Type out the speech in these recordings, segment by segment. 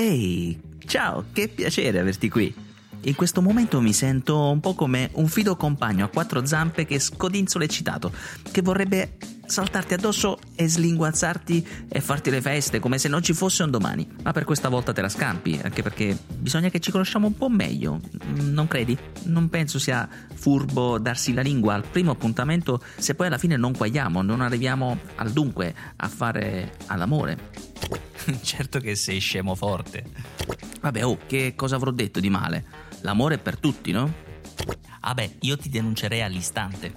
Ehi, ciao, che piacere averti qui. In questo momento mi sento un po' come un fido compagno a quattro zampe che scodinzola eccitato, che vorrebbe saltarti addosso e slinguazzarti e farti le feste come se non ci fosse un domani. Ma per questa volta te la scampi, anche perché bisogna che ci conosciamo un po' meglio. Non credi? Non penso sia furbo darsi la lingua al primo appuntamento se poi alla fine non guagliamo, non arriviamo al dunque, a fare all'amore. certo che sei scemo forte. Vabbè, oh, che cosa avrò detto di male? L'amore è per tutti, no? Vabbè, io ti denuncerei all'istante.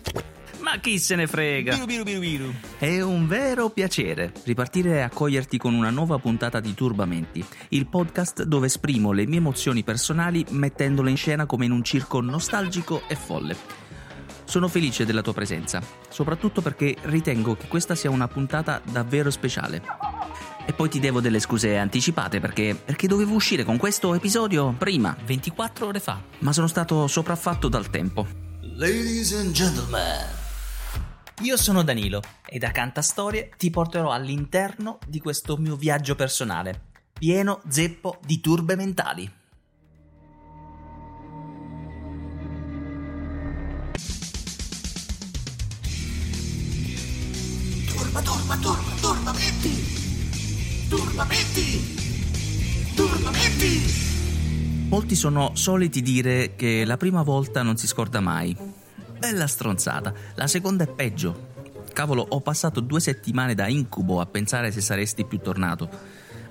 Ma chi se ne frega? Biru, biru, biru, biru. È un vero piacere ripartire e accoglierti con una nuova puntata di Turbamenti, il podcast dove esprimo le mie emozioni personali mettendole in scena come in un circo nostalgico e folle. Sono felice della tua presenza, soprattutto perché ritengo che questa sia una puntata davvero speciale. E poi ti devo delle scuse anticipate perché, perché dovevo uscire con questo episodio prima, 24 ore fa. ma sono stato sopraffatto dal tempo. Ladies and gentlemen. Io sono Danilo e da Cantastorie ti porterò all'interno di questo mio viaggio personale, pieno zeppo di turbe mentali. Turba, turba, turba, turba, metti! Turba, metti! Turba, metti! Molti sono soliti dire che la prima volta non si scorda mai. Bella stronzata, la seconda è peggio. Cavolo, ho passato due settimane da incubo a pensare se saresti più tornato.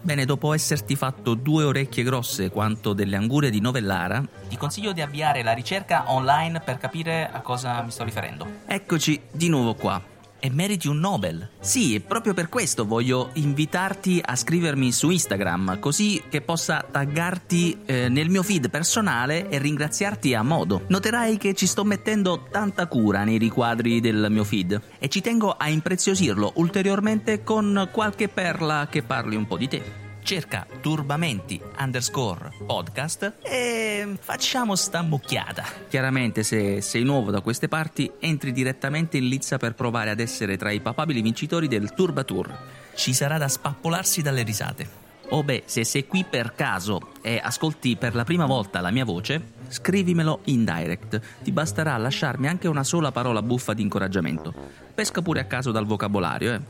Bene, dopo esserti fatto due orecchie grosse quanto delle angurie di Novellara, Ti consiglio di avviare la ricerca online per capire a cosa mi sto riferendo. eccoci di nuovo qua. E meriti un Nobel. Sì, e proprio per questo voglio invitarti a scrivermi su Instagram, così che possa taggarti eh, nel mio feed personale e ringraziarti a modo. Noterai che ci sto mettendo tanta cura nei riquadri del mio feed e ci tengo a impreziosirlo ulteriormente con qualche perla che parli un po' di te. Cerca turbamenti underscore podcast e facciamo sta mucchiata. Chiaramente, se sei nuovo da queste parti, entri direttamente in lizza per provare ad essere tra i papabili vincitori del Turba Tour. Ci sarà da spappolarsi dalle risate. O beh, se sei qui per caso e ascolti per la prima volta la mia voce, scrivimelo in direct. Ti basterà lasciarmi anche una sola parola buffa di incoraggiamento. Pesca pure a caso dal vocabolario, eh.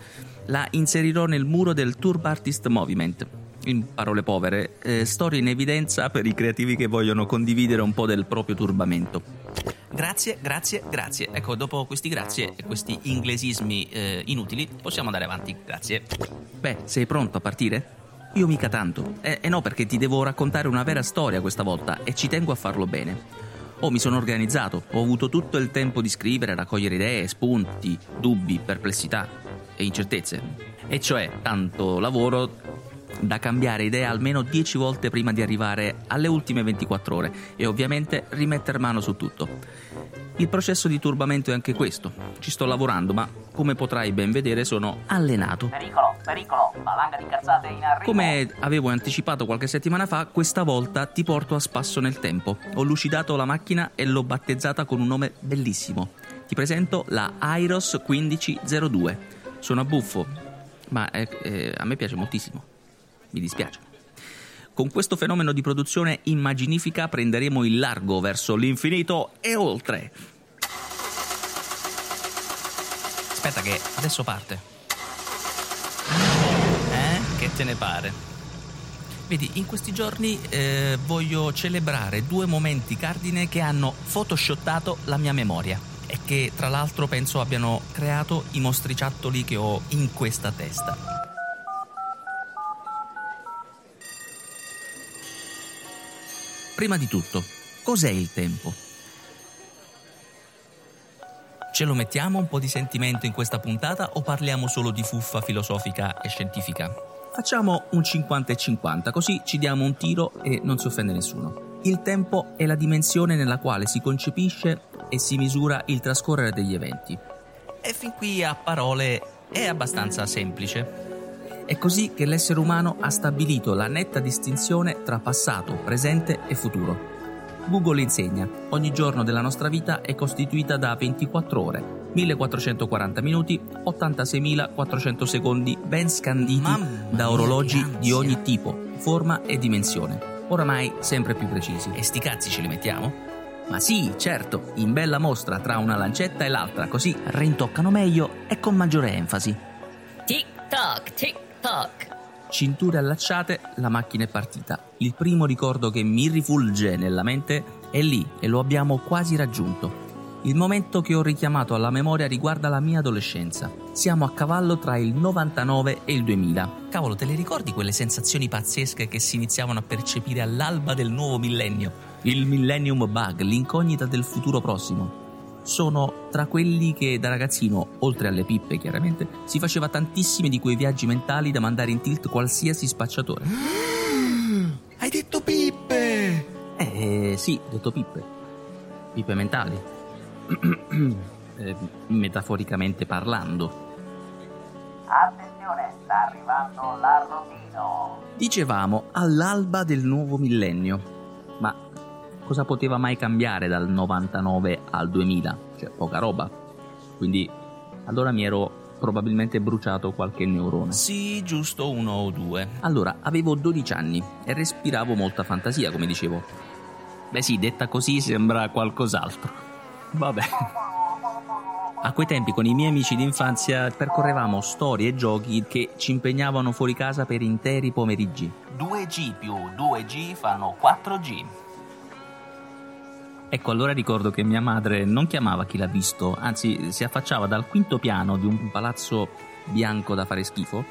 La inserirò nel muro del Turb Artist Movement. In parole povere, eh, storie in evidenza per i creativi che vogliono condividere un po' del proprio turbamento. Grazie, grazie, grazie. Ecco, dopo questi grazie e questi inglesismi eh, inutili, possiamo andare avanti. Grazie. Beh, sei pronto a partire? Io mica tanto. E eh, no, perché ti devo raccontare una vera storia questa volta e ci tengo a farlo bene. Oh, mi sono organizzato, ho avuto tutto il tempo di scrivere, raccogliere idee, spunti, dubbi, perplessità e incertezze. E cioè, tanto lavoro da cambiare idea almeno 10 volte prima di arrivare alle ultime 24 ore e ovviamente rimettere mano su tutto. Il processo di turbamento è anche questo. Ci sto lavorando, ma come potrai ben vedere sono allenato. Pericolo, pericolo, valanga di cazzate in arrivo. Come avevo anticipato qualche settimana fa, questa volta ti porto a spasso nel tempo. Ho lucidato la macchina e l'ho battezzata con un nome bellissimo. Ti presento la Airos 1502. Sono a buffo, ma eh, eh, a me piace moltissimo. Mi dispiace. Con questo fenomeno di produzione immaginifica prenderemo il largo verso l'infinito e oltre. Aspetta che adesso parte. Eh? Che te ne pare? Vedi, in questi giorni eh, voglio celebrare due momenti cardine che hanno photoshottato la mia memoria e che tra l'altro penso abbiano creato i mostriciattoli che ho in questa testa. Prima di tutto, cos'è il tempo? Ce lo mettiamo un po' di sentimento in questa puntata o parliamo solo di fuffa filosofica e scientifica? Facciamo un 50 e 50, così ci diamo un tiro e non si offende nessuno. Il tempo è la dimensione nella quale si concepisce e si misura il trascorrere degli eventi. E fin qui a parole è abbastanza semplice. È così che l'essere umano ha stabilito la netta distinzione tra passato, presente e futuro. Google insegna, ogni giorno della nostra vita è costituita da 24 ore. 1440 minuti, 86.400 secondi, ben scanditi Mamma da orologi di ogni tipo, forma e dimensione, oramai sempre più precisi. E sti cazzi ce li mettiamo? Ma sì, certo, in bella mostra tra una lancetta e l'altra, così rintoccano meglio e con maggiore enfasi. Tic toc, toc. Cinture allacciate, la macchina è partita. Il primo ricordo che mi rifulge nella mente è lì e lo abbiamo quasi raggiunto. Il momento che ho richiamato alla memoria riguarda la mia adolescenza. Siamo a cavallo tra il 99 e il 2000. Cavolo, te le ricordi quelle sensazioni pazzesche che si iniziavano a percepire all'alba del nuovo millennio? Il Millennium Bug, l'incognita del futuro prossimo. Sono tra quelli che da ragazzino, oltre alle pippe chiaramente, si faceva tantissimi di quei viaggi mentali da mandare in tilt qualsiasi spacciatore. Hai detto pippe! Eh sì, ho detto pippe. Pippe mentali. Eh, metaforicamente parlando. Attenzione, sta arrivando l'arrotino. Dicevamo all'alba del nuovo millennio. Cosa poteva mai cambiare dal 99 al 2000? Cioè, poca roba. Quindi, allora mi ero probabilmente bruciato qualche neurone. Sì, giusto uno o due. Allora, avevo 12 anni e respiravo molta fantasia, come dicevo. Beh sì, detta così sembra qualcos'altro. Vabbè. A quei tempi con i miei amici d'infanzia percorrevamo storie e giochi che ci impegnavano fuori casa per interi pomeriggi. 2G più 2G fanno 4G. Ecco, allora ricordo che mia madre non chiamava chi l'ha visto, anzi si affacciava dal quinto piano di un palazzo bianco da fare schifo,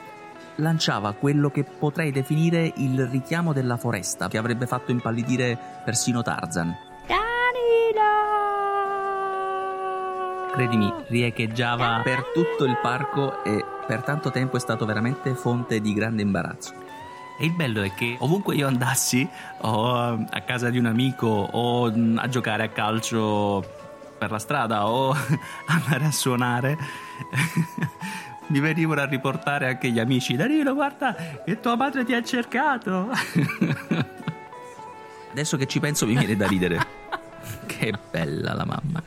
lanciava quello che potrei definire il richiamo della foresta, che avrebbe fatto impallidire persino Tarzan. Credimi, riecheggiava per tutto il parco e per tanto tempo è stato veramente fonte di grande imbarazzo. E il bello è che ovunque io andassi, o a casa di un amico, o a giocare a calcio per la strada, o andare a suonare, mi venivano a riportare anche gli amici. Danilo, guarda, che tua madre ti ha cercato. Adesso che ci penso mi viene da ridere. che bella la mamma.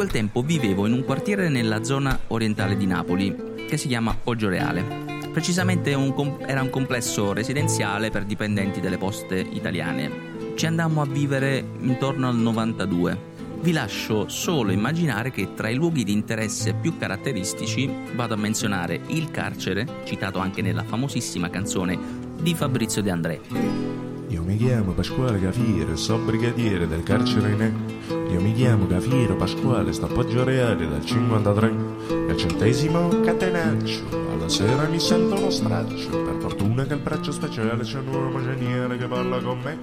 Quel tempo vivevo in un quartiere nella zona orientale di Napoli che si chiama Poggioreale. Precisamente un com- era un complesso residenziale per dipendenti delle poste italiane. Ci andammo a vivere intorno al 92. Vi lascio solo immaginare che tra i luoghi di interesse più caratteristici vado a menzionare il carcere, citato anche nella famosissima canzone di Fabrizio De André. Io mi chiamo Pasquale Cafiero, so brigadiere del carcere in E. Io mi chiamo Cafiero Pasquale, sto a Poggio Reale dal 53. E al centesimo catenaccio, alla sera mi sento lo straccio. Per fortuna che il braccio speciale c'è un uomo geniale che parla con me.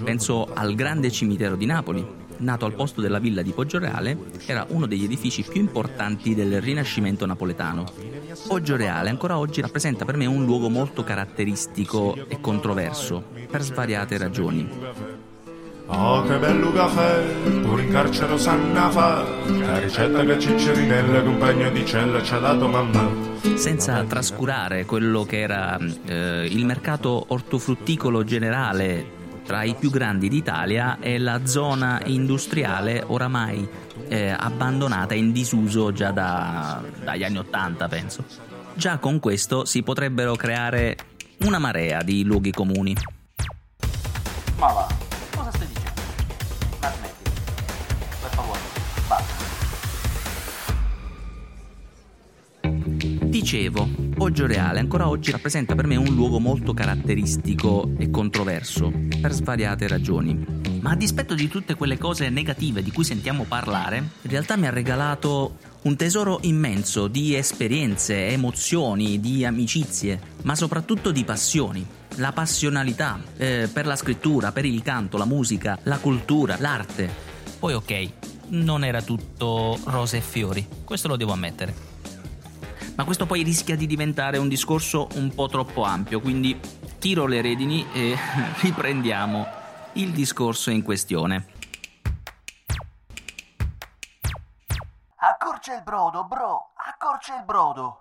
Penso al grande cimitero di Napoli. Nato al posto della villa di Poggioreale, era uno degli edifici più importanti del Rinascimento napoletano. Poggioreale ancora oggi rappresenta per me un luogo molto caratteristico e controverso, per svariate ragioni. Oh che bello caffè, pure in carcere sanno fa La ricetta che Ciccerinella, compagno di cella, ci ha dato mamma Senza trascurare quello che era eh, il mercato ortofrutticolo generale tra i più grandi d'Italia e la zona industriale oramai eh, abbandonata in disuso già da- dagli anni Ottanta, penso. Già con questo si potrebbero creare una marea di luoghi comuni. Dicevo, Poggioreale ancora oggi rappresenta per me un luogo molto caratteristico e controverso, per svariate ragioni. Ma a dispetto di tutte quelle cose negative di cui sentiamo parlare, in realtà mi ha regalato un tesoro immenso di esperienze, emozioni, di amicizie, ma soprattutto di passioni. La passionalità eh, per la scrittura, per il canto, la musica, la cultura, l'arte. Poi ok, non era tutto rose e fiori, questo lo devo ammettere. Ma questo poi rischia di diventare un discorso un po' troppo ampio, quindi tiro le redini e riprendiamo il discorso in questione. Accorcia il brodo, bro, accorcia il brodo.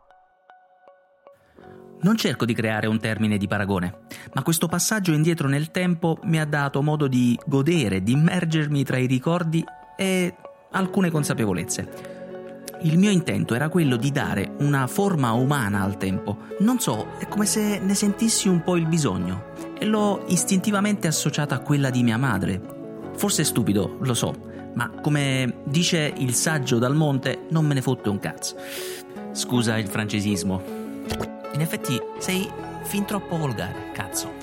Non cerco di creare un termine di paragone, ma questo passaggio indietro nel tempo mi ha dato modo di godere, di immergermi tra i ricordi e alcune consapevolezze. Il mio intento era quello di dare una forma umana al tempo. Non so, è come se ne sentissi un po' il bisogno e l'ho istintivamente associata a quella di mia madre. Forse è stupido, lo so, ma come dice il saggio dal monte, non me ne fotte un cazzo. Scusa il francesismo. In effetti sei fin troppo volgare, cazzo.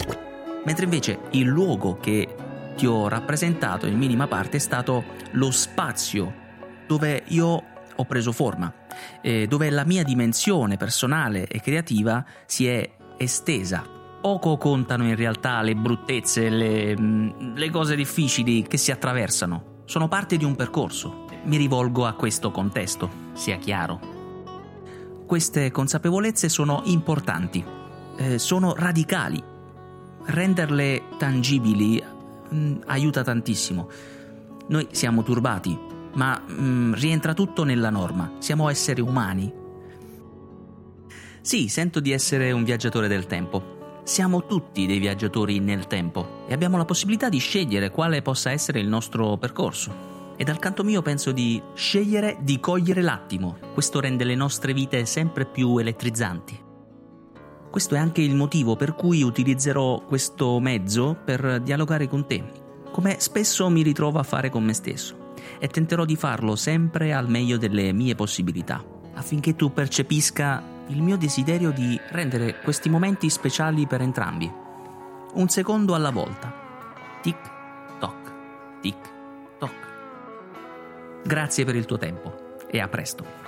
Mentre invece il luogo che ti ho rappresentato in minima parte è stato lo spazio dove io ho preso forma, eh, dove la mia dimensione personale e creativa si è estesa. Poco contano in realtà le bruttezze, le, mm, le cose difficili che si attraversano. Sono parte di un percorso. Mi rivolgo a questo contesto, sia chiaro. Queste consapevolezze sono importanti, eh, sono radicali. Renderle tangibili mh, mm, aiuta tantissimo. Noi siamo turbati, ma mm, rientra tutto nella norma. Siamo esseri umani. Sì, sento di essere un viaggiatore del tempo. Siamo tutti dei viaggiatori nel tempo e abbiamo la possibilità di scegliere quale possa essere il nostro percorso. E dal canto mio penso di scegliere di cogliere l'attimo. Questo rende le nostre vite sempre più elettριzzanti. Questo è anche il motivo per cui utilizzerò questo mezzo per dialogare con te, come spesso mi ritrovo a fare con me stesso e tenterò di farlo sempre al meglio delle mie possibilità, affinché tu percepisca il mio desiderio di rendere questi momenti speciali per entrambi. Un secondo alla volta. Tic toc, tic toc. Grazie per il tuo tempo e a presto.